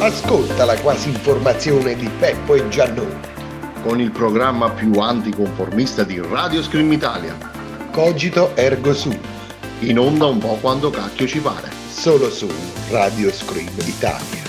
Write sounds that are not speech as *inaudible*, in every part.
Ascolta la quasi informazione di Peppo e Giannone. con il programma più anticonformista di Radio Scream Italia. Cogito ergo sum. In onda un po' quando cacchio ci pare. Solo su Radio Scream Italia.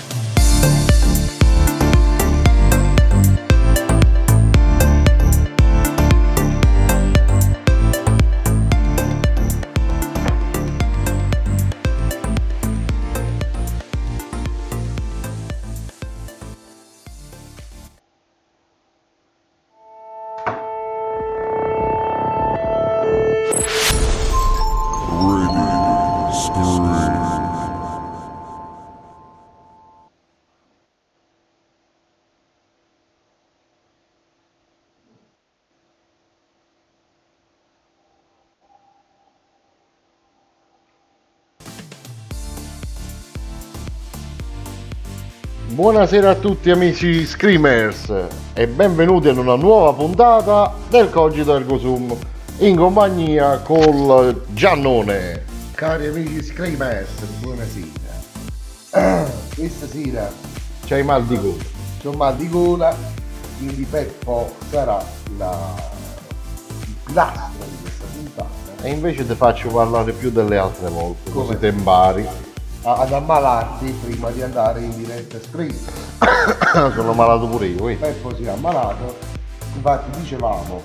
Buonasera a tutti amici Screamers e benvenuti in una nuova puntata del Cogito Ergo Sum in compagnia col Giannone. Cari amici Screamers, buonasera. Ah, *clears throat* Questa sera C'hai mal di gola. c'ho mal di gola, quindi Peppo sarà la... il pilastro di questa puntata. E invece ti faccio parlare più delle altre volte, Come? così te impari. A- ad ammalarti prima di andare in diretta Scream. *coughs* Sono malato pure io. eh. Peppo si è ammalato, infatti dicevamo,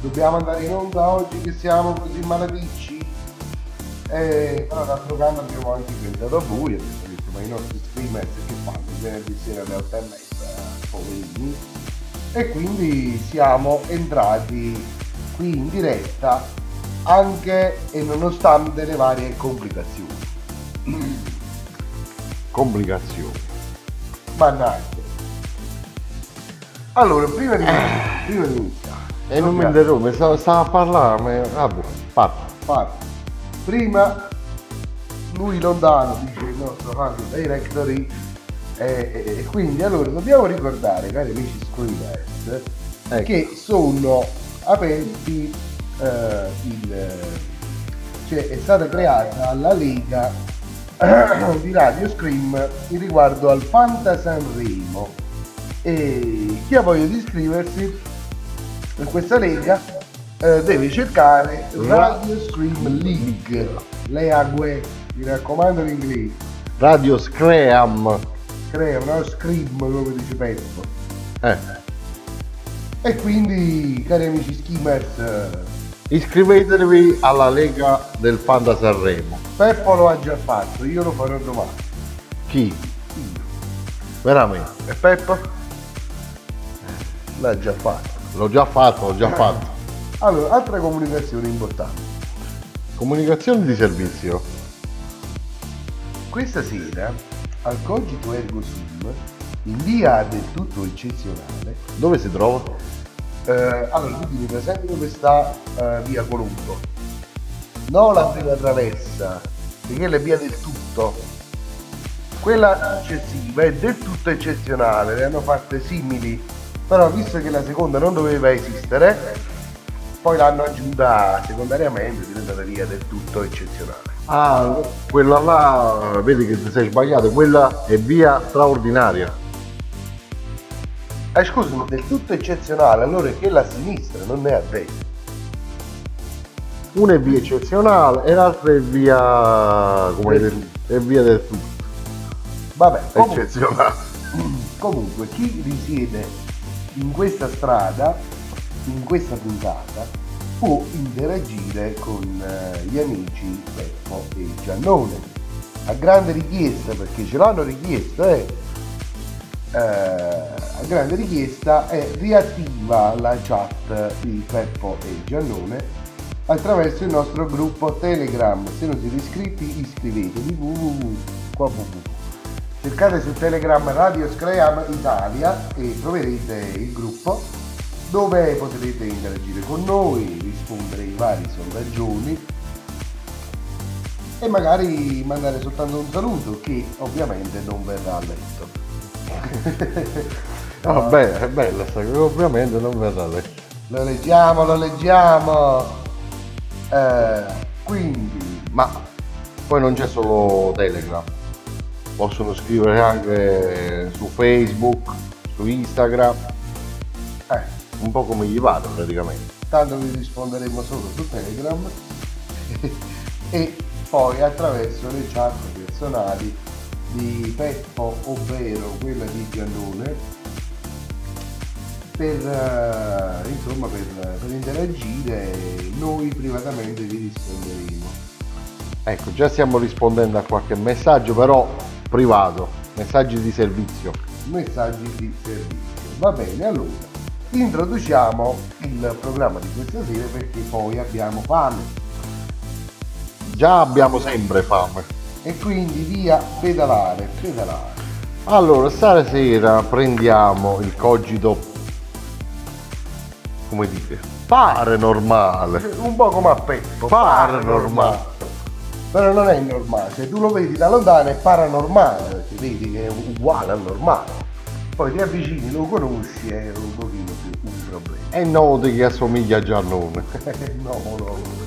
dobbiamo andare in onda oggi che siamo così malaticci. E però d'altro canto abbiamo anche pensato a voi, abbiamo detto ma i nostri streamers che fanno venerdì sera alle 8 e mezza, poverini. E quindi siamo entrati qui in diretta anche e nonostante le varie complicazioni. Complicazioni. Mannaggia. Allora, prima di, prima di iniziare, E non mi interrompe, stavo, stavo a parlare, ma vabbè, parla. Parla. Prima lui lontano dice il nostro Handy Directory e, e- e quindi allora dobbiamo ricordare cari amici Screeners Ecco. che sono aperti eh, il cioè è stata creata la lega *coughs* di Radio Scream in riguardo al Fanta Sanremo e chi ha voglia di iscriversi in questa lega eh, deve cercare Radio Scream League le ague mi raccomando l'inglese Radio Scream. crea una Scream come dice Peppo Eh. e quindi cari amici skimmers Iscrivetevi alla Lega del Fanta Sanremo. Peppo lo ha già fatto io lo farò domani Chi? Veramente? e Peppo? l'ha già fatto L'ho già fatto, l'ho già fatto. allora altre comunicazioni importanti Comunicazioni di servizio. Questa sera al Cogito Ergo Sum, in via del tutto eccezionale, Dove si trova? Eh, allora quindi mi presenti dove sta eh, via Colombo. No la prima traversa, perché è via del tutto. Quella successiva è del tutto eccezionale, le hanno fatte simili, però visto che la seconda non doveva esistere, poi l'hanno aggiunta secondariamente, diventata via del tutto eccezionale. Ah, quella là, vedi che ti sei sbagliato, quella è via straordinaria. Eh scusami, del tutto eccezionale, allora è che la sinistra non è a destra. Una è via eccezionale e l'altra è via. come Del dire, è via del tutto. Vabbè, comunque, Eccezionale. *clears throat* comunque chi risiede in questa strada, in questa puntata, può interagire con eh, gli amici Peppo e Giannone. A grande richiesta, perché ce l'hanno richiesto, eh, eh, grande richiesta è riattiva la chat di Peppo e Giannone attraverso il nostro gruppo Telegram. Se non siete iscritti, iscrivetevi. Cercate su Telegram Radio Scream Italia e troverete il gruppo dove potrete interagire con noi, rispondere ai vari sondaggioni e magari mandare soltanto un saluto che ovviamente non verrà letto. *laughs* Vabbè, è bella sta ovviamente non verrà letto. Lo leggiamo, lo leggiamo. Eh, quindi, Ma poi non c'è solo Telegram, possono scrivere anche su Facebook, su Instagram, eh, un po' come gli vada praticamente. tanto vi risponderemo solo su Telegram *laughs* e poi attraverso le chat personali di Peppo, ovvero quella di Giannone, per, eh, insomma, per, per interagire noi privatamente vi risponderemo. Ecco, già stiamo rispondendo a qualche messaggio, però privato, messaggi di servizio. Messaggi di servizio. Va bene, allora introduciamo il programma di questa sera perché poi abbiamo fame Già abbiamo sempre fame. E quindi via pedalare, pedalare. Allora, stasera prendiamo il cogito, come dite, pare normale. Un po' come a Peppo. Paranormale. Però non è normale, se tu lo vedi da lontano è paranormale, perché vedi che è uguale al normale. Poi ti avvicini, lo conosci, è un pochino più un problema. E noti che assomiglia a Giannone. *laughs* no, no, no.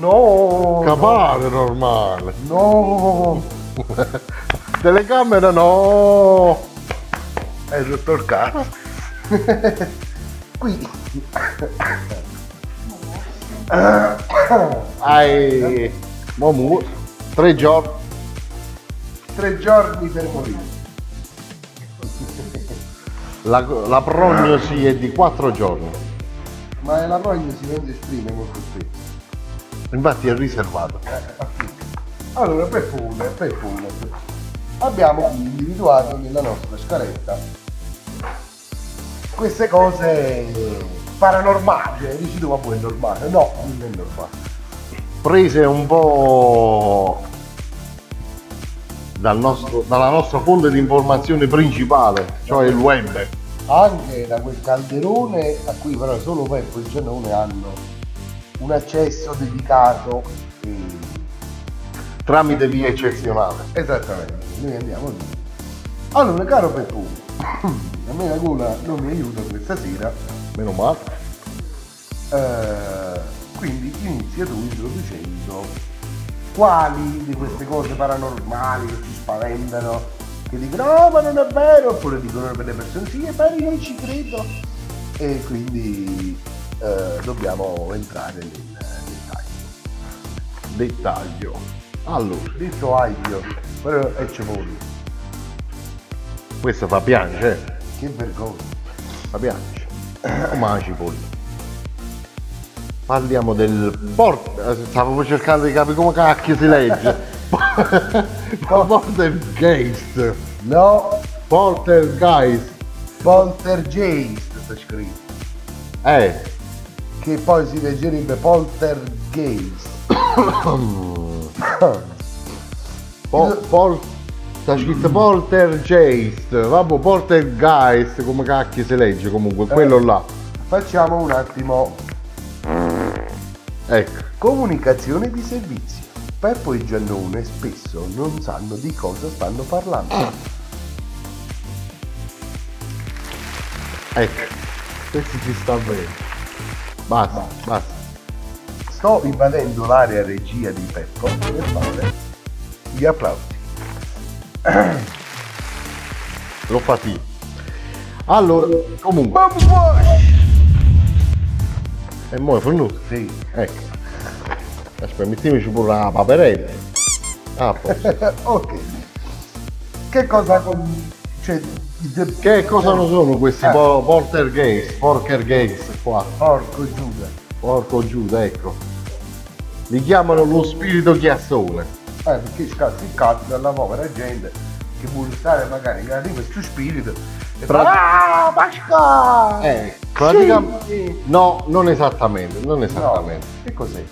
Che pare normale. No, *laughs* Telecamera no. hai rotto il cazzo. *laughs* Qui. *coughs* Hai... Momu, tre giorni. Tre giorni per morire. La, la prognosi è di quattro giorni. Ma la prognosi non si esprime molto spesso. Infatti è riservato. Allora, per fulle, per fulle. Abbiamo individuato nella nostra scaletta queste cose paranormali. Cioè, dici tu, ma poi è normale? No, non è normale. Prese un po' dal nostro- dalla nostra fonte di informazione principale, cioè il web. Anche da quel calderone a cui però solo Peppo e Giannone hanno un accesso dedicato. e- Tramite via eccezionale. Esattamente, noi andiamo lì. Allora, caro Peppo, *clears throat* a me la gola non mi aiuta questa sera. Meno male. Eh, quindi inizia tu introducendo quali di queste cose paranormali che ci spaventano, che dicono no ma non è vero, oppure dicono per le persone sì è vero, io ci credo. E quindi eh, dobbiamo entrare nel dettaglio. Dettaglio. Allora, Detto aglio, però è cevoli, questo fa piangere, che vergogna. fa piangere. Come la cipolla. Parliamo del port... Stavo cercando di capire come cacchio si legge. *laughs* Poltergeist. No, Poltergeist. poltergeist sta scritto, Eh. Che poi si leggerebbe poltergeist. *coughs* Po- pol- sta scritto Poltergeist. Vabbè, Poltergeist, come cacchio si legge comunque, quello là. Facciamo un attimo Ecco. comunicazione di servizio. Peppo e Giannone spesso non sanno di cosa stanno parlando. Ecco. Questo ci sta bene. Basta, basta. Sto invadendo l'area regia di Peppo per fare gli applausi. Lo fatico. Allora, comunque. E mo è venuto. Sì. Ecco. Aspetta, mettiamoci pure la paperella. Ah, *laughs* ok. Che cosa con... Cioè, Che cosa non sono questi Eh. po- poltergeist, porkergeist qua? Porco Giuda. Porco Giuda, ecco. Li chiamano lo spirito chiassone. Eh, perché scazzi il cazzo della povera gente che vuole stare magari in di questo spirito e Pra- fa Ah, Pasqua! Eh, praticamente... Sì. No, non esattamente, non esattamente. No, che cos'è?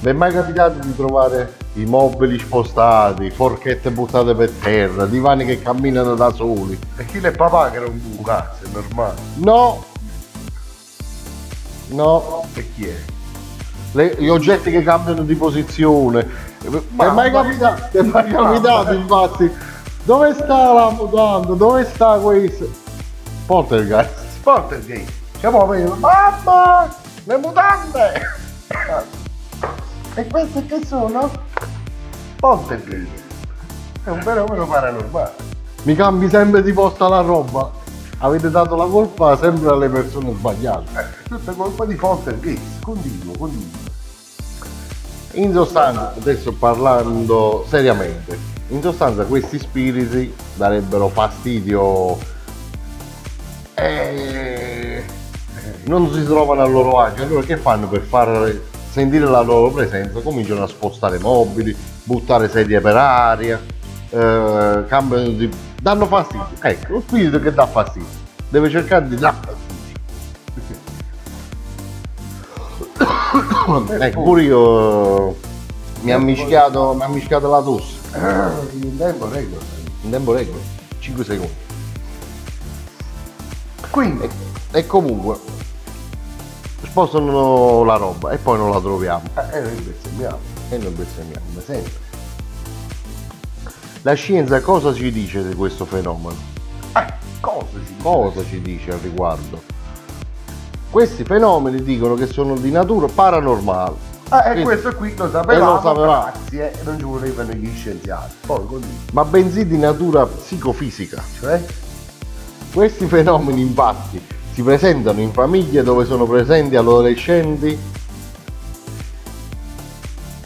Vi è mai capitato di trovare i mobili spostati, forchette buttate per terra, divani che camminano da soli? E chi è papà che era un buco cazzo, è normale. No! No, E chi è? le- gli oggetti che cambiano di posizione. Mi è Ma- mai ma- capitato, è mai ma- capitato ma- infatti Dove sta la mutanda? Dove sta questo? Poltergeist. Poltergeist. Siamo a mamma, le mutande. *laughs* e queste che sono? Poltergeist. È un fenomeno paranormale. Mi cambi sempre di posta la roba. Avete dato la colpa sempre alle persone sbagliate. Eh, tutta colpa di Poltergeist. Continuo, continuo. In sostanza, adesso parlando seriamente, in sostanza questi spiriti darebbero fastidio e non si trovano a loro agio. Allora che fanno per far sentire la loro presenza? Cominciano a spostare mobili, buttare sedie per aria, eh, cambiano di... danno fastidio. Ecco, lo spirito che dà fastidio. Deve cercare di dar fastidio. *coughs* ecco, pure io mi ha mischiato, mi ha mischiato la tosse. *coughs* In tempo regola. In tempo regola, 5 secondi. Quindi, E, e comunque spostano la roba e poi non la troviamo. eh, noi bestemmiamo, E noi bestemmiamo. come sempre. La scienza cosa ci dice di questo fenomeno? Eh, cosa ci dice? Cosa ci dice al riguardo? Questi fenomeni dicono che sono di natura paranormale. Ah, e Quindi- questo qui lo sapevamo, E lo sapevamo. grazie, non ci volevano gli scienziati. Poi ma bensì di natura psicofisica. cioè, Questi fenomeni infatti si presentano in famiglie dove sono presenti adolescenti.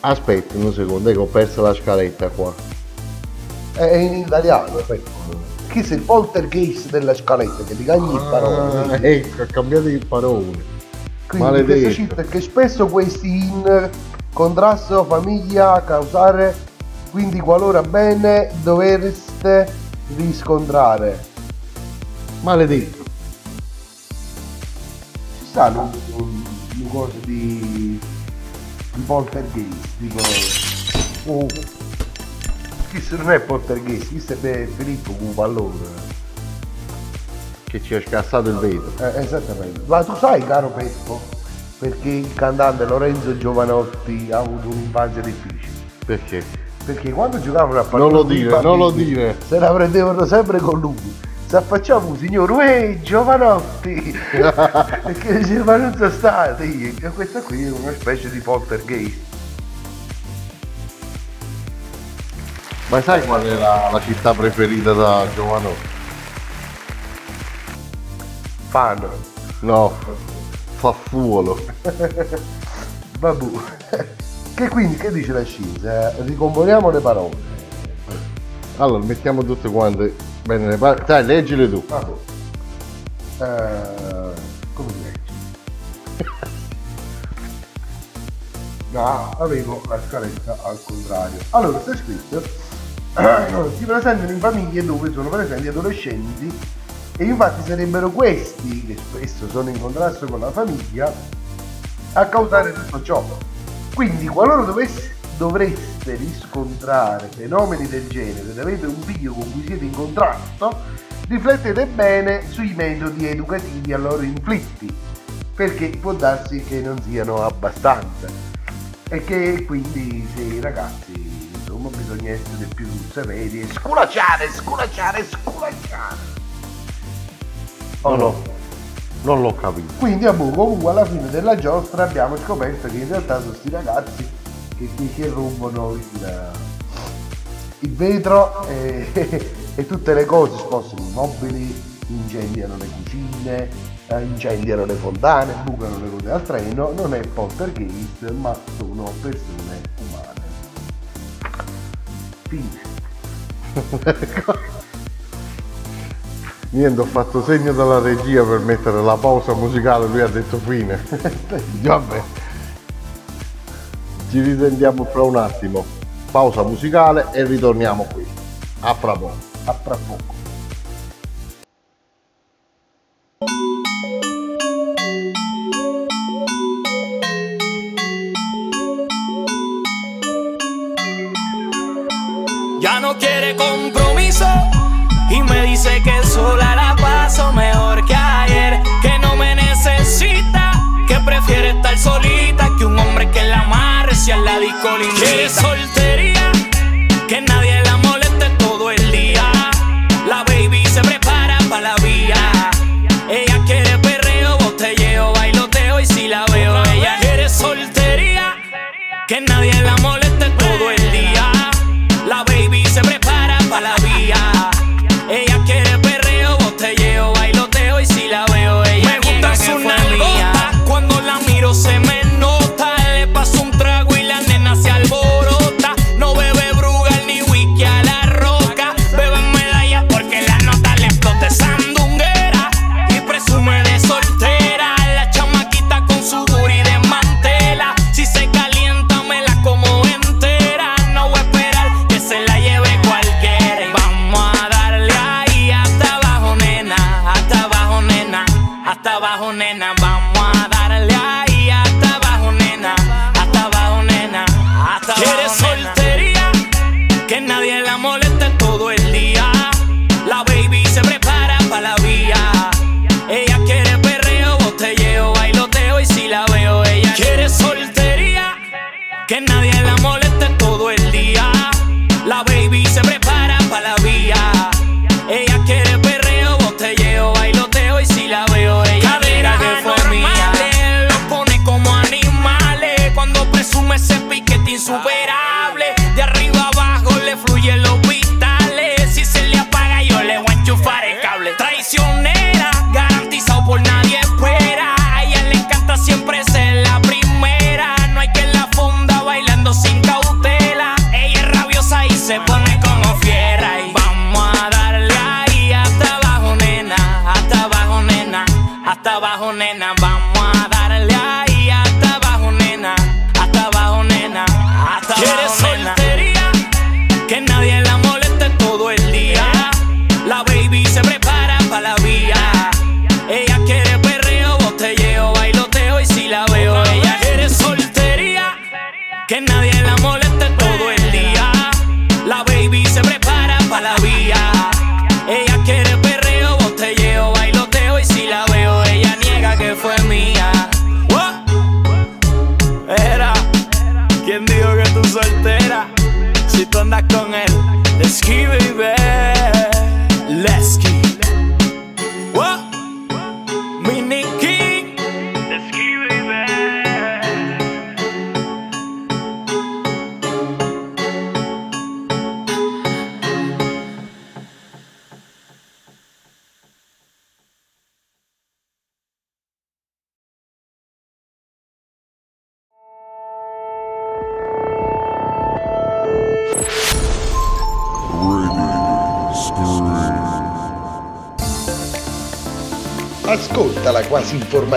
Aspetta un secondo, ecco ho perso la scaletta qua. è in italiano, aspetta. Chi sei il poltergeist della scaletta che ti cagli il parole. Ah, ecco, ha cambiato di parole. Quindi maledetto. questo ci perché spesso questi in contrasto famiglia causare, quindi qualora bene dovreste riscontrare. Maledetto. Sta un, un cosa di, di poltergeist, tipo... Oh, questo non è poltergeist, questo è Filippo con un pallone. Che ci ha scassato il vetro. Eh, esattamente. Ma tu sai, caro Peppo, perché il cantante Lorenzo Giovanotti ha avuto un'infanzia difficile? Perché? Perché quando giocavano a pallone Non lo dire, non lo dire. Se la prendevano sempre con lui. Si affacciava un signore, uè Giovanotti! *laughs* perché diceva non sono stati. E questa qui è una specie di poltergeist. Ma sai qual è la, la città preferita da Giovanotti? Fan. No, Faffuolo. Vabbè. *laughs* Che quindi, che dice la scienza? Ricomponiamo le parole. Allora, mettiamo tutte quante bene. Dai, leggile tu. Vabbè. Eh, come si legge? *laughs* No, avevo la scaletta al contrario. Allora, sta scritto si presentano in famiglie dove sono presenti adolescenti e infatti sarebbero questi, che spesso sono in contrasto con la famiglia, a causare tutto ciò. Quindi qualora dovesse- dovreste riscontrare fenomeni del genere ed avete un figlio con cui siete in contrasto, riflettete bene sui metodi educativi a loro inflitti, perché può darsi che non siano abbastanza e che quindi se i ragazzi insomma bisogna essere più severi e sculacciare, sculacciare, sculacciare. No, no, non l'ho capito. Quindi a comunque alla fine della giostra abbiamo scoperto che in realtà sono questi ragazzi che, che, che rompono il, il vetro e, *laughs* e tutte le cose, spostano i mobili, incendiano le cucine, eh, incendiano le fontane, bucano le ruote al treno, non è poltergeist ma sono persone umane. Fine. *laughs* Niente, ho fatto segno dalla regia per mettere la pausa musicale, lui ha detto fine. *laughs* Vabbè. Ci risentiamo fra un attimo. Pausa musicale e ritorniamo qui. A fra poco. A fra poco. colinditas. Que soltera.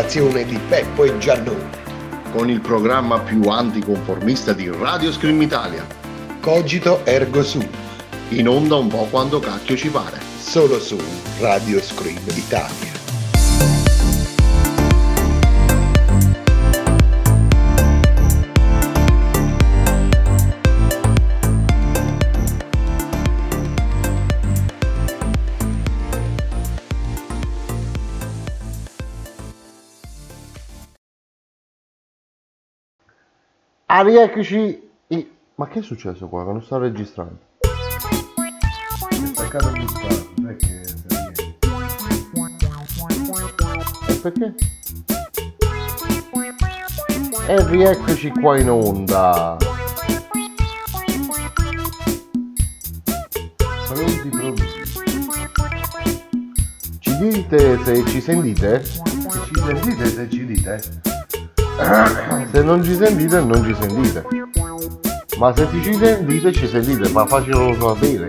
Informazione di Peppo e Giannone. Con il programma più anticonformista di Radio Scream Italia. Cogito ergo sum. In onda un po' quando cacchio ci pare. Solo su Radio Scream Italia. Ah, rieccoci. i- Ma che è successo qua? Che non sto registrando. Non è che E perché? E rieccoci qua in onda. pronti pronti. Ci dite se ci sentite? Se ci sentite, se ci dite. Se non ci sentite, non ci sentite. Ma se ci sentite, ci sentite, ma facciamolo sapere.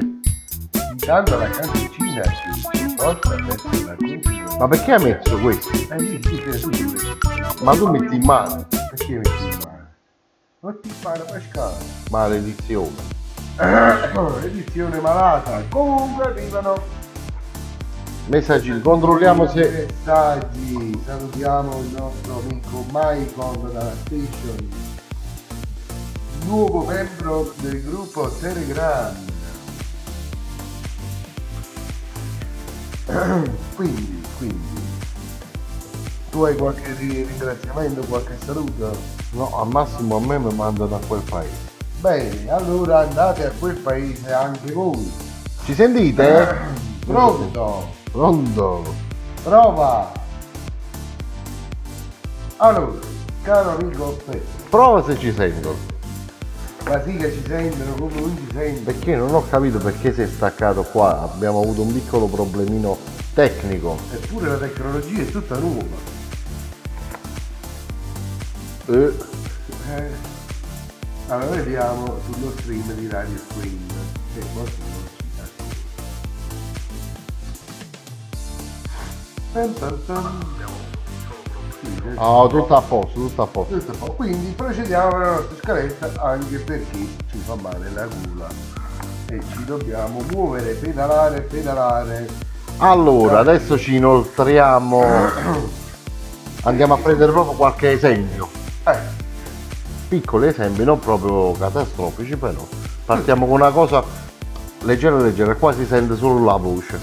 Intanto la canzoncina ci porta a mettere la continua. Ma perché hai messo questo? Eh sì, sì, sì. Ma tu metti in mano. Perché metti in mano? Non ti fare pescare. Maledizione. Edizione malata. Comunque arrivano Messaggi, controlliamo se. messaggi. Salutiamo il nostro amico Michael dalla station. Nuovo membro del gruppo Telegram. *clears throat* Quindi, quindi. Tu hai qualche ri- ringraziamento, qualche saluto? No, al massimo a me mi mandano a quel paese. Bene, allora andate a quel paese anche voi. Ci sentite? *clears throat* Pronto? Pronto? Prova! Allora, caro amico Peppe, Prova se ci sentono. ma sì che ci sentono come non ci sentono. Perché non ho capito perché si è staccato qua. Abbiamo avuto un piccolo problemino tecnico. Eppure la tecnologia è tutta nuova. Eh, Eh, allora vediamo sullo stream di Radio Screen. Oh, tutto a posto, tutto a posto. tutto a posto. Quindi procediamo con la nostra scaletta anche perché ci fa male la gola e ci dobbiamo muovere, pedalare, pedalare. Allora, adesso ci inoltriamo. *coughs* Andiamo a prendere proprio qualche esempio. Eh, Piccoli esempi, non proprio catastrofici, però. Partiamo con una cosa leggera leggera, qua si sente solo la voce.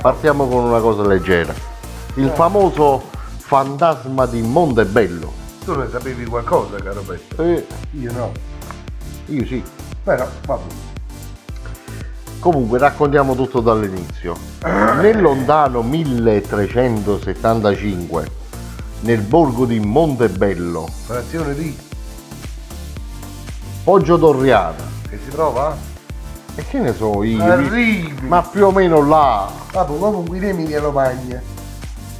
Partiamo con una cosa leggera. Il famoso fantasma di Montebello. tu ne sapevi qualcosa, caro Petto? Eh, Io no. io sì. Però, vabbè. Comunque raccontiamo tutto dall'inizio. Nel lontano 1375, nel borgo di Montebello, Frazione di Poggio Torriana, che si trova? e che ne so io, Arrivi! ma più o meno là, Vabbè, comunque in Emilia Romagna.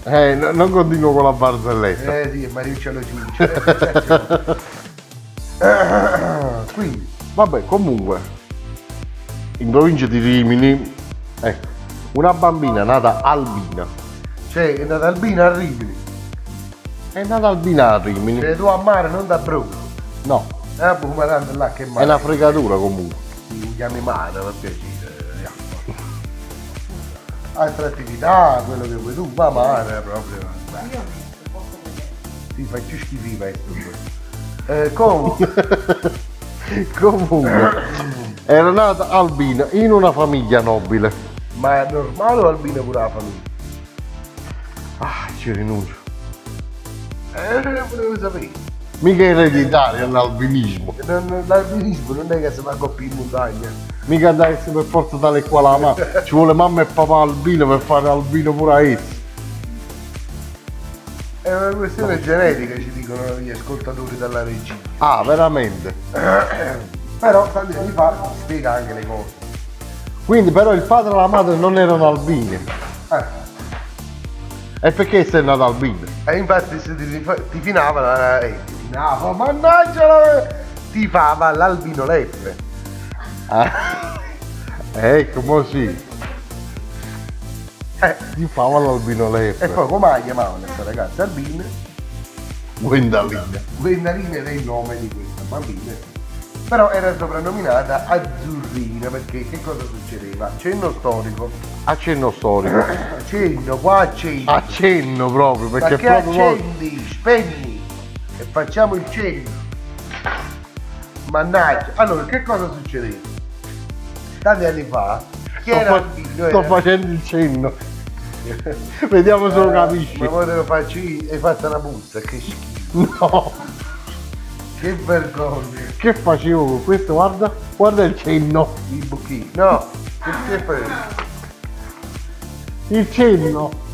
Eh, n- non continuo con la barzelletta. Eh sì, Mariuccia lo. Eh, *laughs* Quindi, Vabbè, comunque, in provincia di Rimini, ecco, una bambina nata albina, c'è è nata Albina a Rimini. è nata albina a Rimini, Sei tu a mare, non da Bruno. no, Eh, boh, ma tanto là che è mare. una fregatura comunque. Mi chiami mare, per piacere. Altra attività, quello che vuoi tu, ma mare proprio. Sì, faccio schifo questo. Eh, *laughs* comunque, Comunque, *coughs* era nata albina in una famiglia nobile. ma è normale o Albina pure la famiglia? Ah, ci rinuncio. Eh, non volevo sapere. Mica ereditario l'albinismo. Non- l'albinismo non è che si va a coppia in montagna. Mica da essere per forza tale qua la mamma. Ci vuole mamma e papà albino per fare albino pure a essi. È una questione genetica, ci dicono gli ascoltatori dalla regia. Ah, veramente. *clears throat* Però tanti anni fa si spiega anche le cose. Quindi però il padre e la madre non erano albini. Eh, E perché sei nato albino? E infatti se ti, ti finava, eh, finava, mannaggia, la- ti fava l'albino lepre. Ah. *laughs* Ecco, mo sì. Eh, Ti fava l'albino e lepre. poi come la chiamavano questa ragazza albina? Gwendalina. Gwendalina era il nome di questa bambina. Però era soprannominata Azzurrina perché che cosa succedeva? Cenno storico. Accenno storico. *coughs* Cenno, qua accendi. Accenno proprio, perché Perché proprio... accendi, spegni e facciamo il cenno. Mannaggia. Allora, che cosa succedeva? Tanti anni fa, chi Sto, era fa- sto era- facendo il cenno. *laughs* Vediamo se lo capisci. Ma poi te lo faccio io, hai fatto una puzza, che schifo, No, che vergogna. che facevo con questo? Guarda, guarda il cenno. I buchini. No, che, che fai? Il cenno.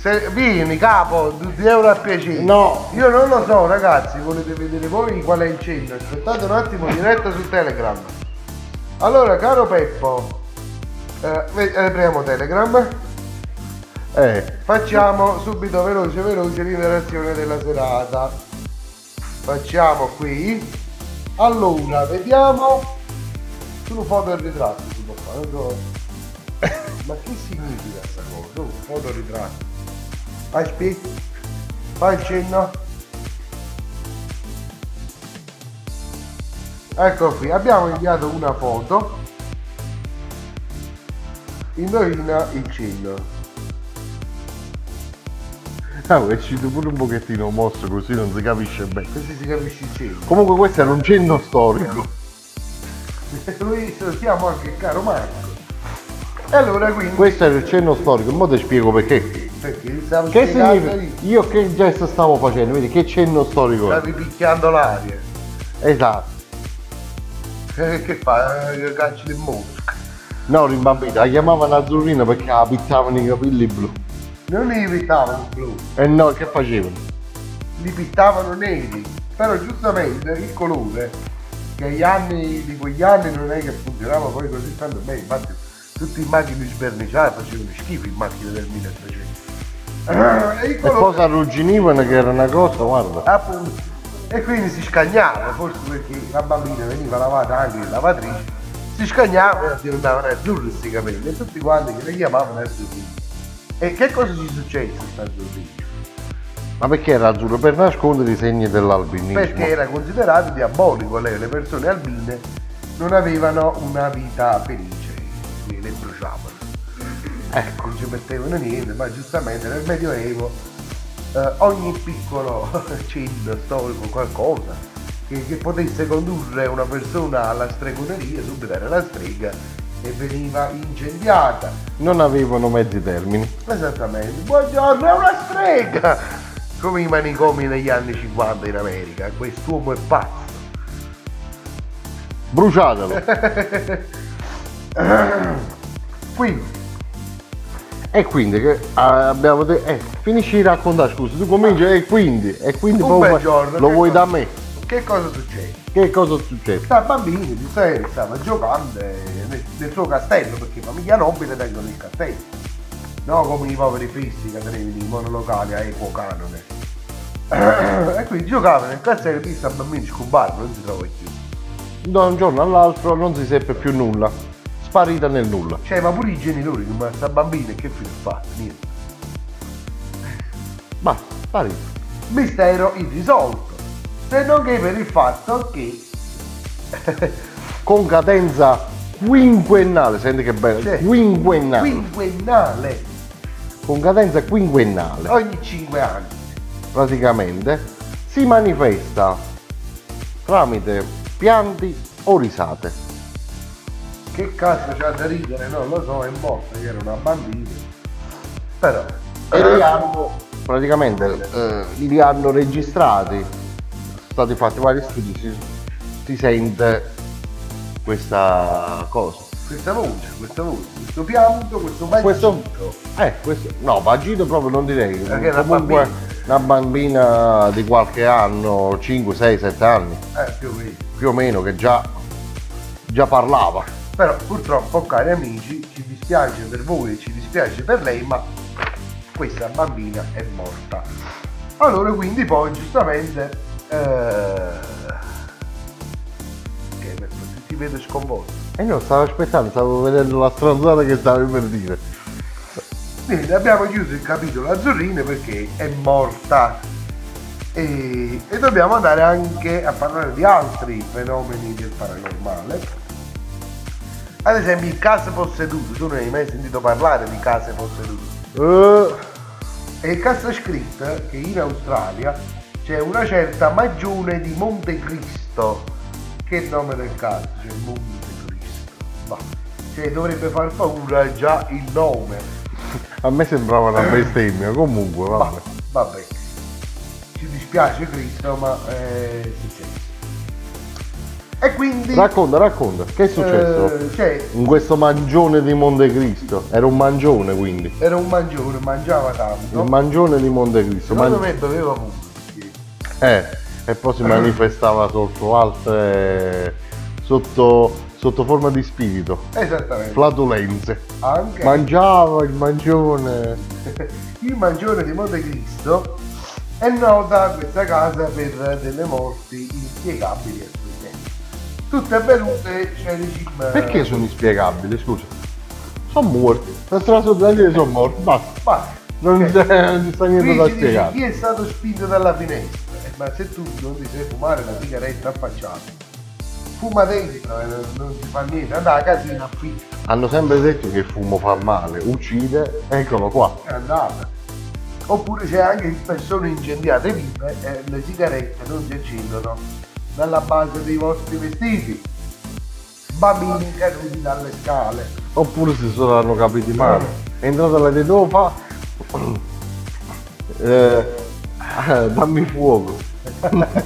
Se, vieni capo, 2 euro a piacere. No. Io non lo so ragazzi, volete vedere voi qual è il cenno? Aspettate un attimo, diretta su Telegram. Allora, caro Peppo, eh, ve- apriamo Telegram, Eh, facciamo subito veloce veloce l'interazione della serata. Facciamo qui. Allora, vediamo. Solo foto e ritratto si può fare. *laughs* Ma che significa sta cosa? Foto e ritratto. Aspetta, fai il cenno. Ecco qui, abbiamo inviato una foto. Indovina il cenno. ah, è uscito pure un pochettino mosso così non si capisce bene. Così si capisce il cenno. Comunque questo era un cenno storico. *laughs* Lui salutiamo anche il caro Marco. E allora quindi. Questo era il cenno storico, ora ti spiego perché. Perché stavo Che significa? io. Io che gesto stavo facendo? Vedi che cenno storico è? Stavi picchiando l'aria. Esatto. Eh, che fa? Eh, Cacci del mostro. No, rimbambita, la chiamavano azzurrina perché la pittavano i capelli blu. Non li pittavano blu, E no, che facevano? li pittavano neri. Però giustamente il colore, che agli anni di quegli anni non è che funzionava poi così tanto bene. Infatti tutti i macchine sverniciate facevano schifo in macchine del 1300. Eh, e E si arrugginivano che era una cosa, guarda. appunto e quindi si scagnava forse perché la bambina veniva lavata anche in lavatrice si scagnava e diventavano azzurri questi capelli e tutti quanti che le chiamavano azzurrini e che cosa ci successe a sta azzurrina? Ma perché era azzurro? Per nascondere i segni dell'albinismo. perché era considerato diabolico lei le persone albine non avevano una vita felice quindi le bruciavano ecco non ci mettevano niente ma giustamente nel medioevo eh, ogni piccolo *laughs* cenno storico qualcosa che, che potesse condurre una persona alla stregoneria subito era la strega e veniva incendiata Non avevano mezzi termini. esattamente buongiorno è una strega come i manicomi negli anni 50 in America quest'uomo è pazzo Bruciatelo. *laughs* quindi e quindi che ah, abbiamo detto. Eh, finisci di raccontare, scusa, tu cominci e quindi. E quindi poi giorno, lo vuoi cosa- da me. che cosa succede? Che cosa succede? sta bambino di sera stava giocando eh, nel, nel suo castello perché famiglia nobile tengono il castello no come i poveri fissi che tenevano i monolocali a equo canone *coughs* e quindi giocava nel castello e vista bambino scomparve non si trova più Da un giorno all'altro non si seppe più nulla. Sparita nel nulla. cioè ma pure i genitori ma sta bambina che fine ha fatto niente Basta, sparita. mistero irrisolto se non che per il fatto che *laughs* Con cadenza quinquennale, senti che bello. Sì. Quinquennale. quinquennale Con cadenza quinquennale. ogni 5 anni praticamente si manifesta tramite pianti o risate. Che cazzo c'ha da ridere? Non lo so, è morta che era una bambina. Però. Speriamo praticamente eh, li hanno registrati, sono stati fatti vari studi, si, si sente questa cosa. Questa voce, questa voce, questo pianto, questo vagito. Questo, eh, questo, no, vagito proprio non direi, Perché è una comunque bambina. una bambina di qualche anno, 5, 6, 7 anni, Eh, più o meno. più o meno, che già, già parlava. Però purtroppo, cari amici, ci dispiace per voi e ci dispiace per lei, ma questa bambina è morta. Allora quindi poi giustamente eh, che ti vedo sconvolto. E no, stavo aspettando, stavo vedendo la stronzata che stavi per dire. Bene, abbiamo chiuso il capitolo azzurrine perché è morta. E, e dobbiamo andare anche a parlare di altri fenomeni del paranormale. Ad esempio il caso posseduto, tu non hai mai sentito parlare di case possedute. Eh, E il caso scritto che in Australia c'è una certa Magione di Montecristo. Che nome del caso? C'è Montecristo. Ma cioè, dovrebbe far paura già il nome. *laughs* a me sembrava una bestemmia, comunque, vabbè. vabbè, ci dispiace Cristo, ma è successo. E quindi Racconta, racconta, che è successo? eh, cioè, In questo mangione di Montecristo, era un mangione quindi, era un mangione, mangiava tanto. il mangione di Montecristo, Secondo man- me beveva pure. eh, e poi si manifestava sotto altre, sotto, sotto forma di spirito, Esattamente. flatulenze, Anche mangiava il mangione, *laughs* il mangione di Montecristo è nota questa casa per delle morti inspiegabili tempi. Tutte avvenute cioè diciamo, perché sono inspiegabili, scusa? Sono morti, per trasordare sono morti, basta, Basta. non Cioè, c'è, non ci sta niente Qui da dice spiegare. chi è stato spinto dalla finestra, Eh, ma se tu non ti sai fumare la sigaretta affacciata, fuma dentro e non, ti fa niente, andava a casina affitta, Hanno sempre detto che il fumo fa male, uccide, eccolo qua. è andata. Oppure c'è anche persone incendiate vive e le sigarette non si accendono dalla base dei vostri vestiti. Bambini caduti dalle scale. Oppure si sono hanno capiti male. È entrata la detto, "Oh, fa. Eh, *laughs* dammi fuoco. *laughs*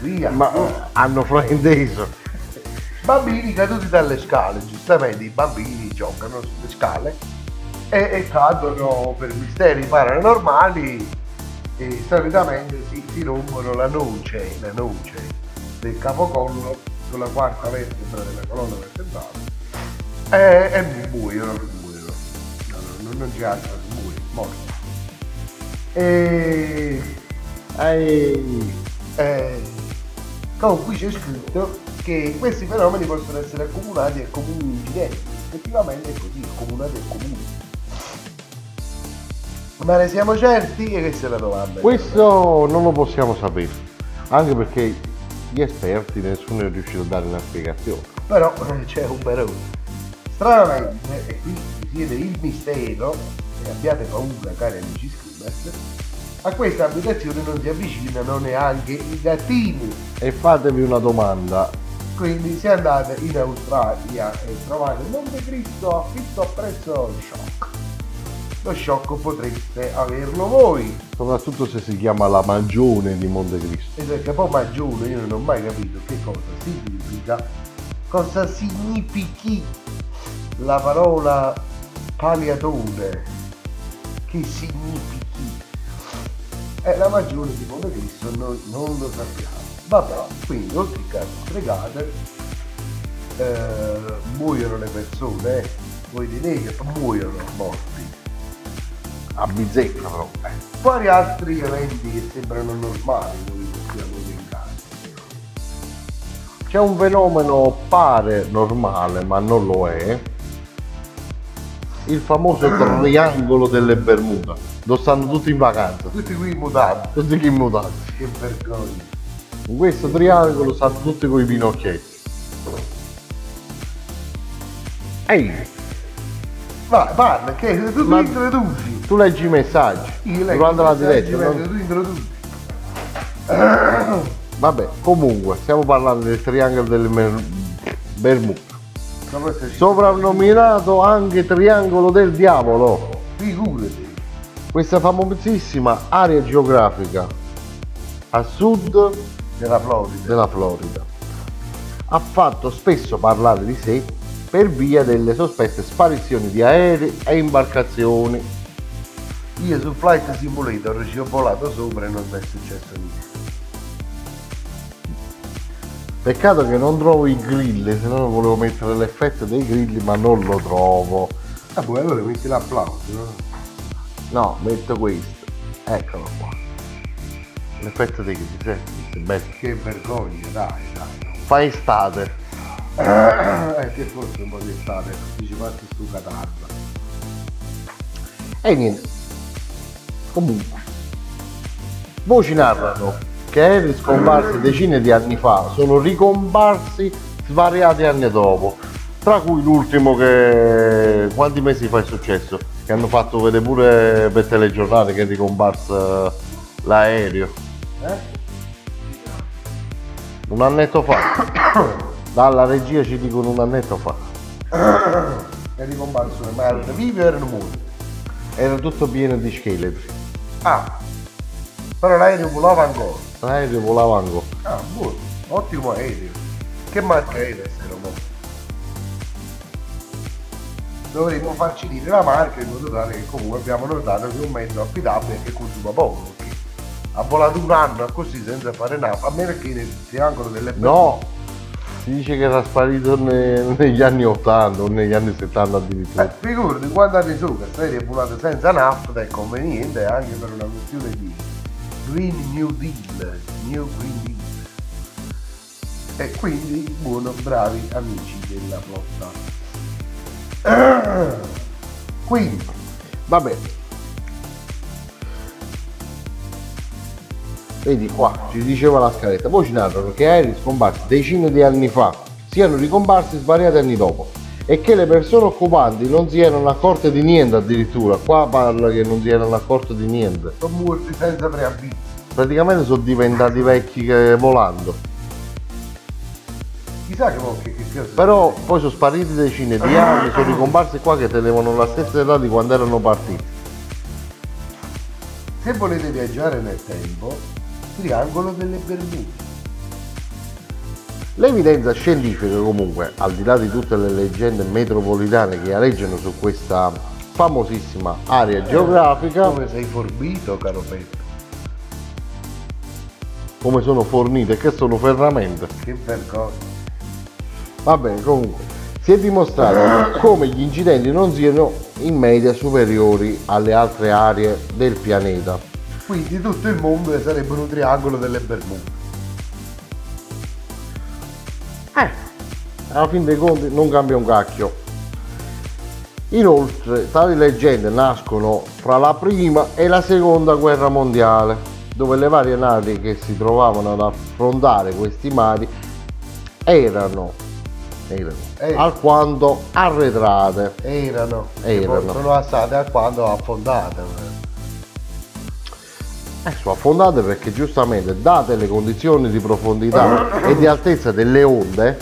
Via. Ma hanno frainteso. Bambini caduti dalle scale, giustamente i bambini giocano sulle scale e, e cadono per misteri paranormali e solitamente si, si rompono la noce, la noce del capocollo sulla quarta vertebra della colonna vertebrale e, e muoiono, muoiono. No, no, non, non c'è altro, muoiono, morti. E Ehi, eh, comunque qui c'è scritto che questi fenomeni possono essere accomunati a comuni incidenti. Effettivamente è così, accomunati a comuni. Ma ne siamo certi? E questa è la domanda. questo non lo possiamo sapere. Anche perché gli esperti nessuno è riuscito a dare una spiegazione. Però eh, c'è un però. Stranamente, e qui risiede il mistero, e abbiate paura cari amici screamers, a questa abitazione non si avvicinano neanche i gattini. E fatevi una domanda. Quindi se andate in Australia e trovate Montecristo affitto a prezzo shock, lo shock potreste averlo voi. Soprattutto se si chiama la magione di Montecristo. E perché poi Maggione io non ho mai capito che cosa significa, cosa significhi la parola paliatore, che significhi. E la Maggione di Montecristo noi non lo sappiamo. Vabbè, quindi oltre che stregate, eh, muoiono le persone, eh. voi direte muoiono morti. A bizzecca però. eh. Quali altri eventi che sembrano normali noi possiamo elencare? C'è un fenomeno pare normale, ma non lo è. Il famoso triangolo delle Bermuda, dove stanno tutti in vacanza, Tutti qui mutati, tutti in mutati. che vergogna. In questo triangolo stanno tutti con i pinocchietti. Ehi, Vai, parla, che tu Ma- introduci. tu leggi i messaggi Io leggo durante la diretta. non- Tu introduci. *coughs* Vabbè, comunque, stiamo parlando del triangolo delle Mer- Bermuda. Soprannominato anche triangolo del diavolo. Figurati. questa famosissima area geografica a sud Della Florida. della Florida ha fatto spesso parlare di sé per via delle sospette sparizioni di aerei e imbarcazioni. Io su Flight Simulator ci ho volato sopra e non mi è successo niente. Peccato che non trovo i grilli, se no volevo mettere l'effetto dei grilli ma non lo trovo. Ah, poi allora metti l'applauso, no? No, metto questo. Eccolo qua. L'effetto dei grilli, senti, è bello. Che vergogna, dai, dai. Fa estate. Eh, che forse un po' di estate, passi su Catarra. E niente. Comunque. Voci narrano che aerei scomparsi decine di anni fa sono ricomparsi svariati anni dopo. Tra cui l'ultimo che quanti mesi fa è successo? Che hanno fatto vedere pure per telegiornale che è ricomparso l'aereo. Eh? Un annetto fa. Dalla regia ci dicono un annetto fa. *coughs* È ricomparso, ma erano vivi o erano morti? Era tutto pieno di scheletri. Ah, però l'aereo volava ancora. L'aereo volava ancora. Ah, buono, ottimo aereo. Che marca era morto? Dovremmo farci dire la marca in modo tale che comunque abbiamo notato che è un mezzo affidabile che consuma poco. Ha volato un anno così senza fare nada, a meno che nel triangolo delle No, si dice che era sparito ne- negli anni 80 o negli anni 70 addirittura. Eh, figurati anni su che è volata senza nafta è conveniente anche per una questione di Green New Deal, New Green Deal. E quindi buono, bravi amici della flotta. *clears throat* Quindi, Vabbè. Vedi qua, ci diceva la scaletta. Poi ci narrano che aerei scomparsi decine di anni fa siano ricomparsi svariati anni dopo e che le persone occupanti non si erano accorte di niente addirittura. Qua parla che non si erano accorte di niente. sono morti senza preavviso. Praticamente sono diventati vecchi che- volando. Chissà che, mo- che, che cosa Però poi sono spariti decine di anni, sono ricomparsi qua che tenevano la stessa età di quando erano partiti. Se volete viaggiare nel tempo, triangolo delle Bermude. L'evidenza scientifica comunque, al di là di tutte le leggende metropolitane che aleggiano su questa famosissima area geografica, Come sei forbito, caro Peppo? come sono fornite che sono ferramenta. Che vergogna. Va bene, comunque, si è dimostrato come gli incidenti non siano in media superiori alle altre aree del pianeta. Quindi tutto il mondo sarebbe un triangolo delle Bermude. Eh, alla fin dei conti non cambia un cacchio. Inoltre, tali leggende nascono fra la prima e la seconda guerra mondiale, dove le varie navi che si trovavano ad affrontare questi mari erano, erano Eh. alquanto arretrate. Erano. Erano. Sono assate a quando affondate. Eh, sono affondate perché giustamente, date le condizioni di profondità e di altezza delle onde,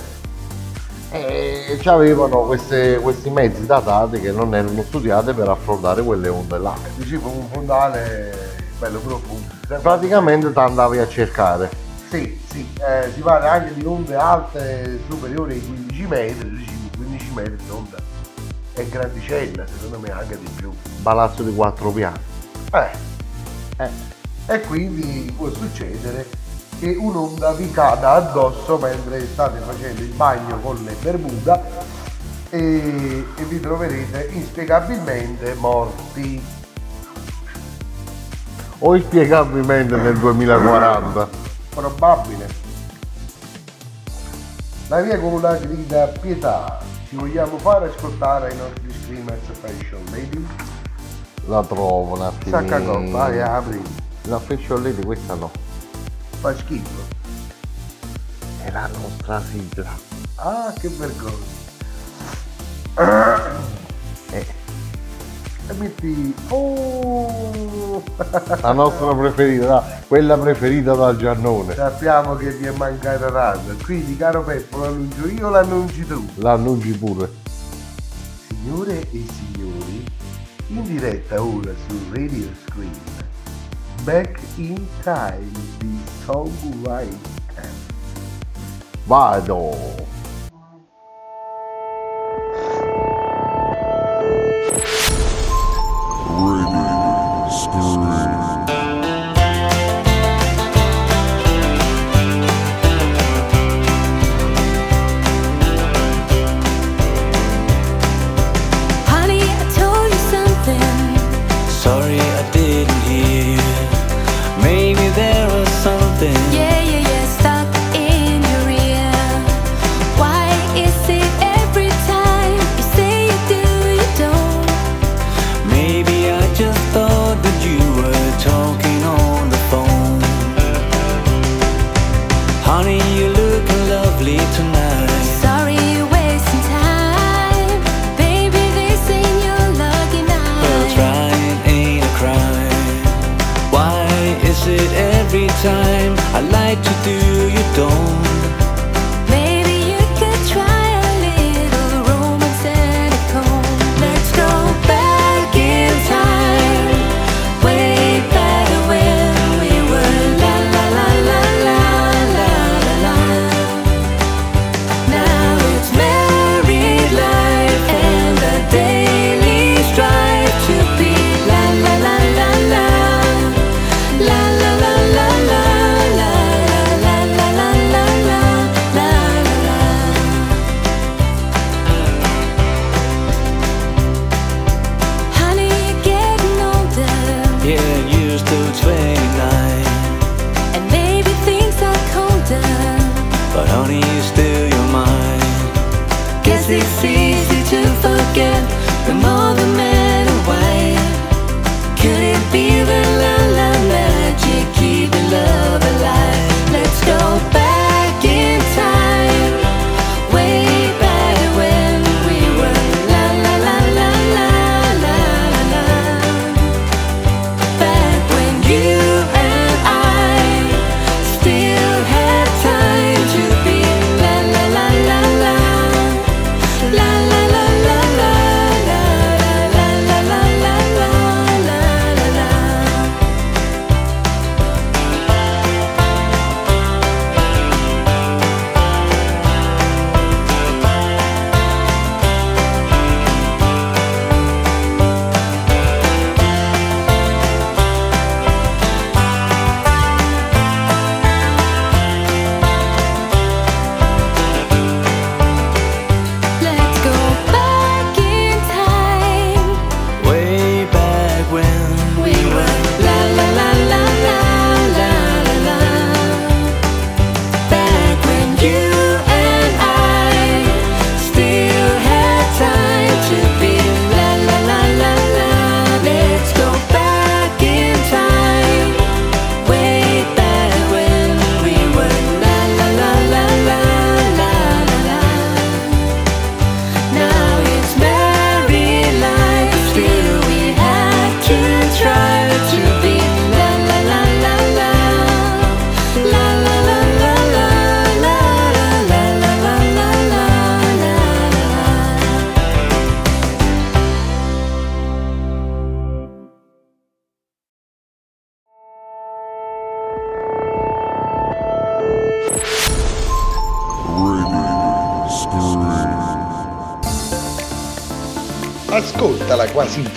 eh, avevano queste- questi mezzi datati che non erano studiati per affrontare quelle onde là. Dicevo un fondale bello profondo. Praticamente ti andavi a cercare. Sì, sì, eh, si parla anche di onde alte superiori ai 15 metri, dicevo 15 metri di onda. È grandicella, secondo me anche di più. Palazzo di quattro piani. Eh, Eh, e quindi può succedere che un'onda vi cada addosso mentre state facendo il bagno con le Bermuda e, e vi troverete inspiegabilmente morti. o inspiegabilmente nel 2040. Probabile. La via con una grida pietà. Ci vogliamo fare ascoltare i nostri screamers fashion lady? La trovo un Sacca attimino. con, vai apri. La frecciolè di questa no. Fa schifo. È la nostra sigla. Ah, che vergogna. Eh. E metti... Oh! La nostra preferita, quella preferita dal Giannone. Sappiamo che vi è mancata tanto, quindi caro Peppo l'annuncio io, l'annunci tu. L'annunci pure. Signore e signori, in diretta ora su Radio Screen Back in Time, the songwriter Vado.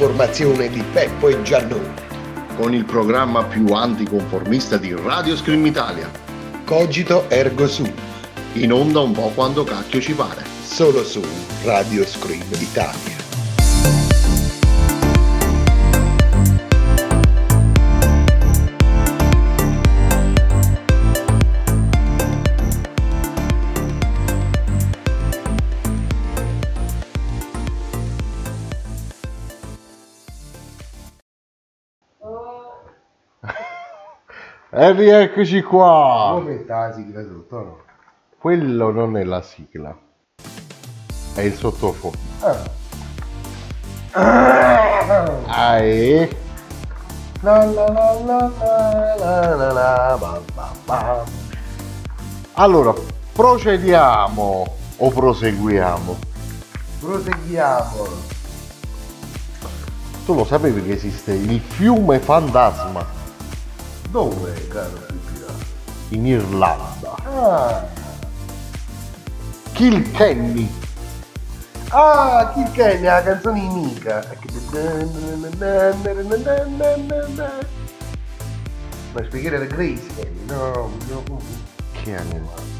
trasformazione di Peppo e Giannone. Con il programma più anticonformista di Radio Scream Italia. Cogito Ergo Su. In onda un po' quando cacchio ci pare. Solo su Radio Scream Italia. E rieccoci qua. Come metà la sigla sotto? No? Quello non è la sigla. È il sottofondo. Ah. Ah, eh. La la la la la la la ba, ba, ba. Allora, procediamo o proseguiamo? Proseguiamo. Tu lo sapevi che esiste il fiume fantasma? Dove, caro Pipino? in Irlanda? Ah, Kilkenny. ah Kilkenny, la canzone Mica. Ma spiegare le Grace Kelly? No, no. Che animale.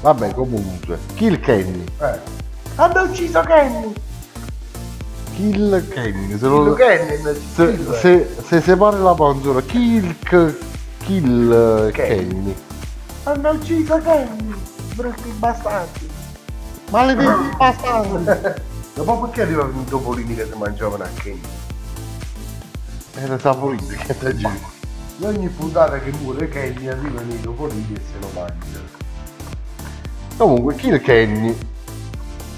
Vabbè, comunque, Kilkenny. Eh. Hanno ucciso Kenny! Kilkenny, se Lo. Kenny, Se, se, se separi la panzona, Kilk... Kilkenny. Hanno ucciso Kenny! Brutti bastardi! Maledetti bastardi. *laughs* Dopo perché arrivavano i topolini che si mangiavano a Kenny? Era saporito che te giri. E ogni puntata che muore Kenny arrivano i topolini e se lo mangiano. Comunque, Kilkenny,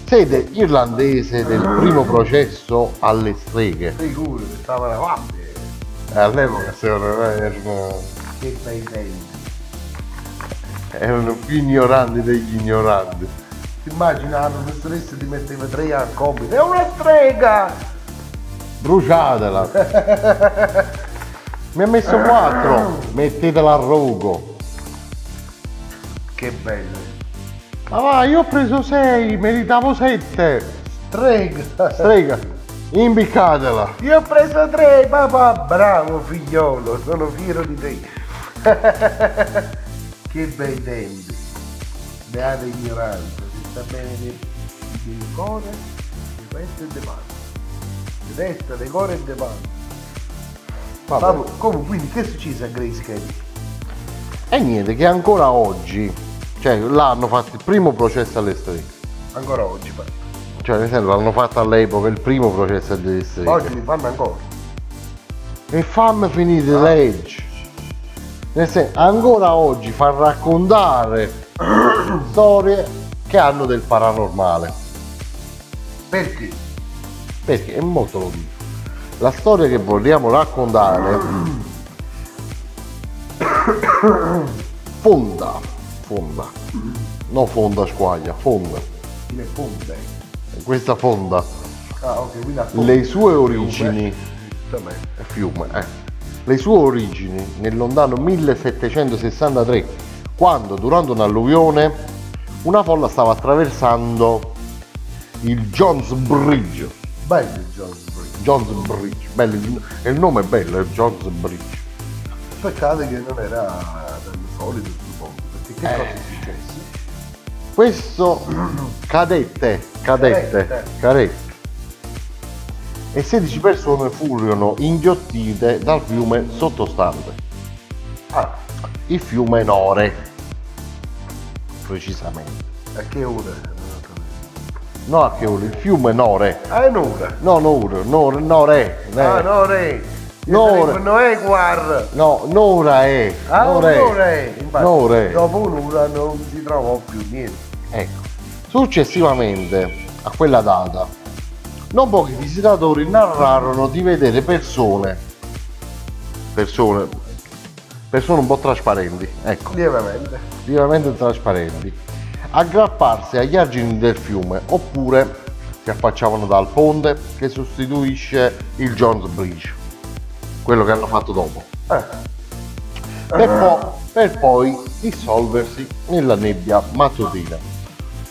sede irlandese del primo processo alle streghe. Sicuro che stava la guardia. E all'epoca secondo me erano, Che bei tempi. erano più ignoranti degli ignoranti. Ti immagina la professoressa ti metteva tre a compito. È una strega! Bruciatela! *laughs* Mi ha messo 4, mettetela a rogo. Che bello. Ma va, io ho preso 6, meritavo 7. Strega! Strega, imbiccatela. Io ho preso tre, papà! Bravo figliolo, sono fiero di te. *laughs* che bei tempi. Beata ignoranza, si sta bene del, del cuore, di petto e di mano. Di testa, di cuore e di mano. Vabbè. Vabbè, comunque, quindi che è successo a Grace Kelly? E niente, che ancora oggi, cioè l'hanno fatto il primo processo alle streghe. Ancora oggi, pa. Cioè nel senso l'hanno fatto all'epoca il primo processo alle streghe. Oggi li fanno ancora. E fammi finire le leggi. Nel senso, ancora oggi fa raccontare *coughs* storie che hanno del paranormale. Perché? Perché è molto logico. La storia che vogliamo raccontare *coughs* fonda, fonda, non fonda squaglia, fonda. Le fonde. Questa fonda, Ah, ok, quindi a fonte. le sue origini, è fiume, eh. Le sue origini nel lontano 1763, quando durante un'alluvione una folla stava attraversando il Jones Bridge. Bello il Jones Bridge. Jones Bridge, bello, e il nome è bello, è Jones Bridge. Peccato che non era del solito che Eh. cosa è successo? Questo *clears throat* cadette, cadette, Cadette. cadette. E 16 persone furono inghiottite dal fiume sottostante, Ah, il fiume Nore, precisamente. a che ora? No, a che ora? Il fiume Nore. Ah, è un'ora. No, Nore, Nore, Nore. eh. Ah, no, re. Nore. Non è guarda. No, Nora è. Ah, un'ora è. Infatti, Nore. dopo un'ora non si trovò più niente. Ecco. Successivamente a quella data, non pochi visitatori narrarono di vedere persone, persone, persone un po' trasparenti, ecco, Lievemente. vivamente trasparenti, aggrapparsi agli argini del fiume oppure si affacciavano dal ponte che sostituisce il Jones Bridge, quello che hanno fatto dopo, Eh, per, po- per poi dissolversi nella nebbia mattutina.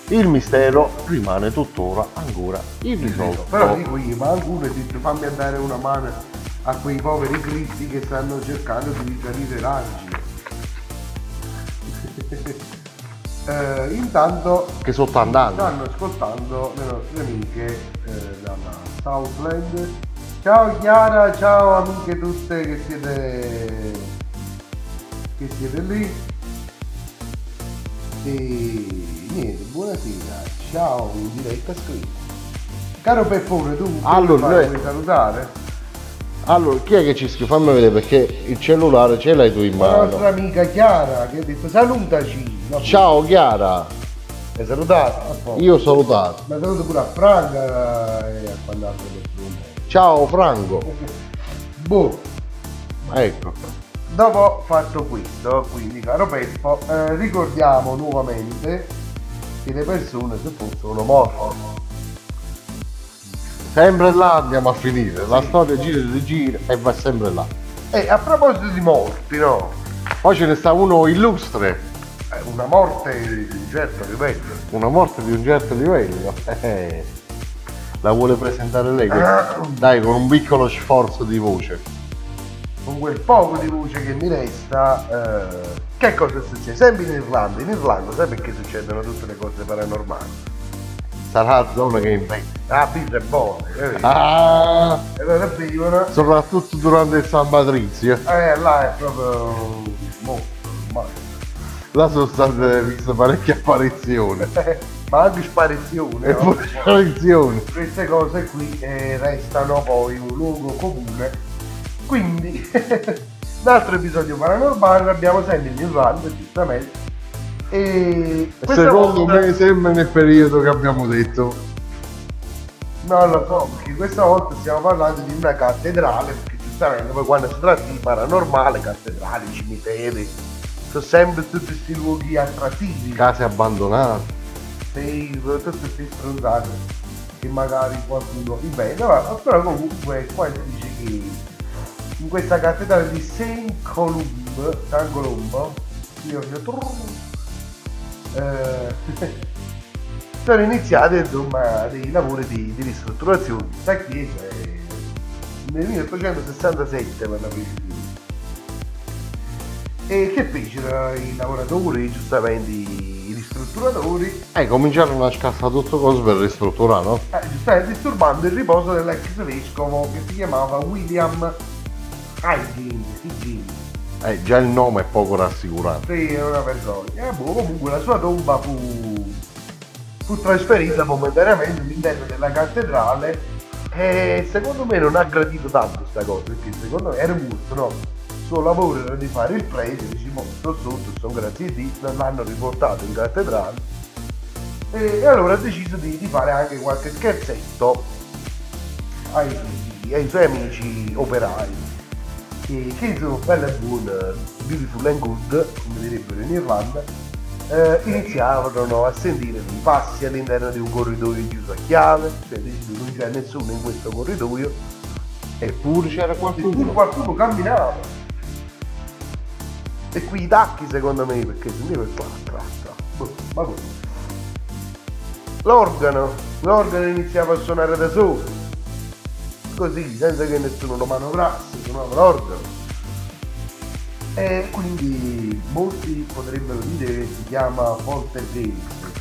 Il mistero rimane tuttora ancora irrisolto. però dico io, ma qualcuno ha detto fammi andare una mano a quei poveri cristi che stanno cercando di risalire l'argine. *laughs* Eh, intanto che sotto andando. stanno ascoltando le nostre amiche eh, dalla Southland. Ciao Chiara, ciao amiche tutte che siete che siete lì. E niente, buonasera, ciao in diretta scritto. Caro Peppone, tu Allora, vuoi noi- vuoi salutare? Allora, chi è che ci scrive? Fammi vedere perché il cellulare ce l'hai tu in La nostra mano. amica Chiara che ha detto salutaci. Ciao Chiara, Hai salutato? Io ho salutato. Ma saluto pure a Franca e a quell'altro persone. Ciao Franco. Boh. Ecco. Dopo fatto questo, quindi caro Peppo, eh, ricordiamo nuovamente che le persone se fossero morte. Sempre là andiamo a finire, la storia gira e rigira e va sempre là. E a proposito di morti, no? Poi ce ne sta uno illustre, Eh, Una morte di un certo livello. una morte di un certo livello. Eh, la vuole presentare lei? questa? Dai, con un piccolo sforzo di voce. Con quel poco di voce che mi resta, eh, che cosa succede? Sempre in Irlanda. In Irlanda sai perché succedono tutte le cose paranormali? Sarà la zona che inventa. La birra è buona, capito? Ah, E allora bevono, soprattutto durante il San Patrizio. eh, là è proprio molto, ma, Là sono state viste parecchie apparizioni. Ma anche sparizione. E no? poi apparizioni. Queste cose qui eh, restano poi un luogo comune. Quindi, *laughs* un altro episodio paranormale l'abbiamo sempre in Irlanda, giustamente. E Secondo volta- me sempre nel periodo che abbiamo detto. Non lo so, perché questa volta stiamo parlando di una cattedrale, perché giustamente poi quando si tratta di paranormale, cattedrali, cimiteri, sono sempre tutti questi luoghi attrattivi. Case abbandonate. Sì, tutte queste stronzate che magari qualcuno inventa, ma però comunque qua si dice che in questa cattedrale di Saint Columb, San Colombo, io eh, *laughs* sono iniziati insomma dei lavori di, di ristrutturazione questa chiesa e nel 1867 vanno presi e che fecero i lavoratori, giustamente ristrutturatori, Eh, cominciarono a scassare tutto cose per ristrutturare, no? eh, disturbando il riposo dell'ex vescovo che si chiamava William Higgins. Higgins. Eh, già il nome è poco rassicurante. Sì, è una vergogna. E boh, comunque la sua tomba fu, fu trasferita momentaneamente all'interno della cattedrale e secondo me non ha gradito tanto questa cosa, perché secondo me era giusto, no? Il suo lavoro era di fare il prete, diciamo, sto sotto, sto grazie a Dio, l'hanno riportato in cattedrale e, e allora ha deciso di, di fare anche qualche scherzetto ai, ai suoi amici operai che, che sono bella e buona, beautiful and good, come direbbero in Irlanda, eh, iniziavano a sentire dei passi all'interno di un corridoio chiuso a chiave, cioè non c'è nessuno in questo corridoio, Eppure c'era qualcuno. qualcuno camminava. E qui i tacchi secondo me, perché sentiva il tra tra tra. Boh, ma così. L'organo, l'organo iniziava a suonare da solo, così, senza che nessuno lo manovrasse, suonava l'organo. E quindi molti potrebbero dire che si chiama poltergeist.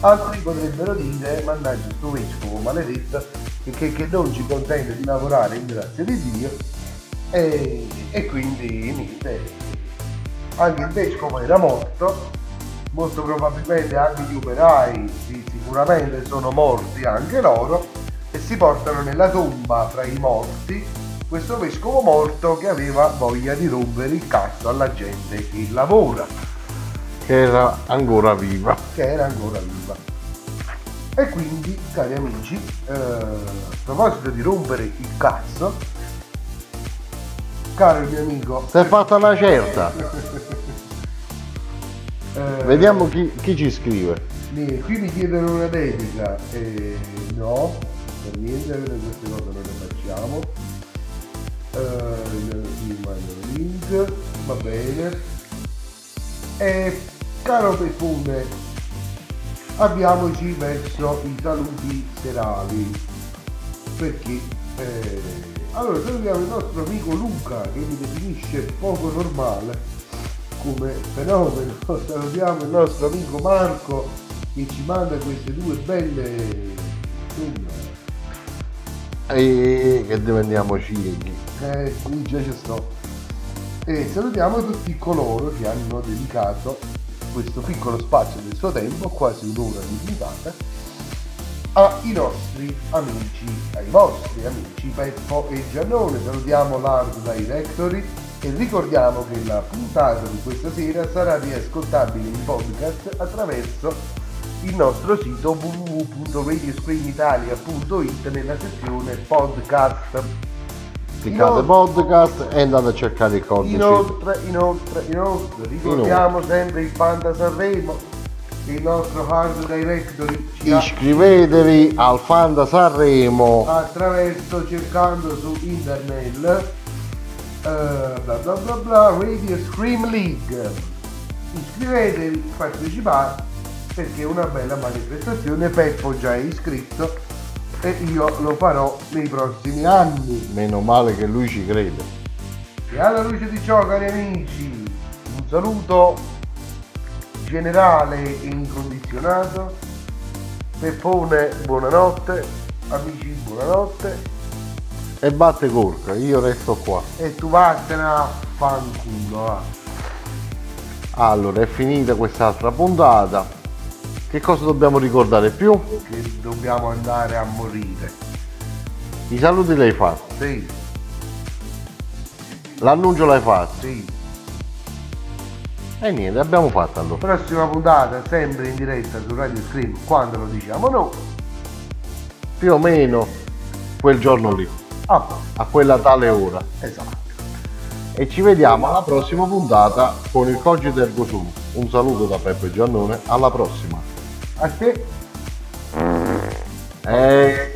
Altri potrebbero dire, mannaggia sto vescovo maledetto, che, che- non ci consente di lavorare in grazia di Dio e, e quindi niente, anche il vescovo era morto, molto probabilmente anche gli operai sicuramente sono morti anche loro e si portano nella tomba fra i morti questo vescovo morto che aveva voglia di rompere il cazzo alla gente che lavora, Che era ancora viva. che era ancora viva. E quindi, cari amici, eh, a proposito di rompere il cazzo, caro il mio amico, Si è fatta una certa. *laughs* eh, Vediamo chi, chi ci scrive. Qui mi chiedono una dedica e no, per niente queste cose non le facciamo. Eh, mi mando il link, va bene. E caro Peppone, avviamoci verso i saluti serali. Perché eh, allora salutiamo il nostro amico Luca che mi definisce poco normale come fenomeno. *laughs* Salutiamo il nostro amico Marco che ci manda queste due belle E che diventiamo ciechi. eh, qui già ci sto. E salutiamo tutti coloro che hanno dedicato questo piccolo spazio del suo tempo, quasi un'ora di puntata, ai nostri amici, ai vostri amici Peppo e Giannone. Salutiamo l'Art Directory e ricordiamo che la puntata di questa sera sarà riascoltabile in podcast attraverso il nostro sito www.radioscreenitalia.it nella sezione podcast. Cliccate Inoltre- podcast e andate a cercare il codice. Inoltre, inoltre, inoltre, ricordiamo sempre il Panda Sanremo il nostro hard directory Iscrivetevi al Fanda Sanremo. attraverso cercando su internet eh, bla bla bla bla Radio Scream League iscrivetevi partecipate perché è una bella manifestazione Peppo già è iscritto e io lo farò nei prossimi anni Meno male che lui ci crede. e alla luce di ciò cari amici un saluto generale e incondizionato Peppone buonanotte amici buonanotte E batte corca, io resto qua. e tu vattene a fanculo va. Allora, è finita quest'altra puntata. Che cosa dobbiamo ricordare più? che dobbiamo andare a morire. I saluti l'hai fatti, Sì, l'annuncio l'hai fatto. sì. E niente, abbiamo fatto allora. Prossima puntata sempre in diretta su Radio Scream quando lo diciamo noi. Più o meno quel giorno lì, Ah, a quella tale ora. esatto. E ci vediamo alla prossima puntata con il Cogito Ergo Sum. Un saluto da Peppe Giannone, alla prossima. A te Eh,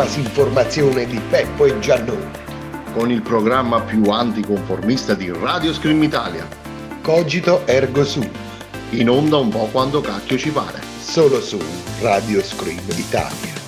quasi informazione di Peppo e Giannone. Con il programma più anticonformista di Radio Scream Italia. Cogito ergo sum, In onda un po' quando cacchio ci pare. solo su Radio Scream Italia.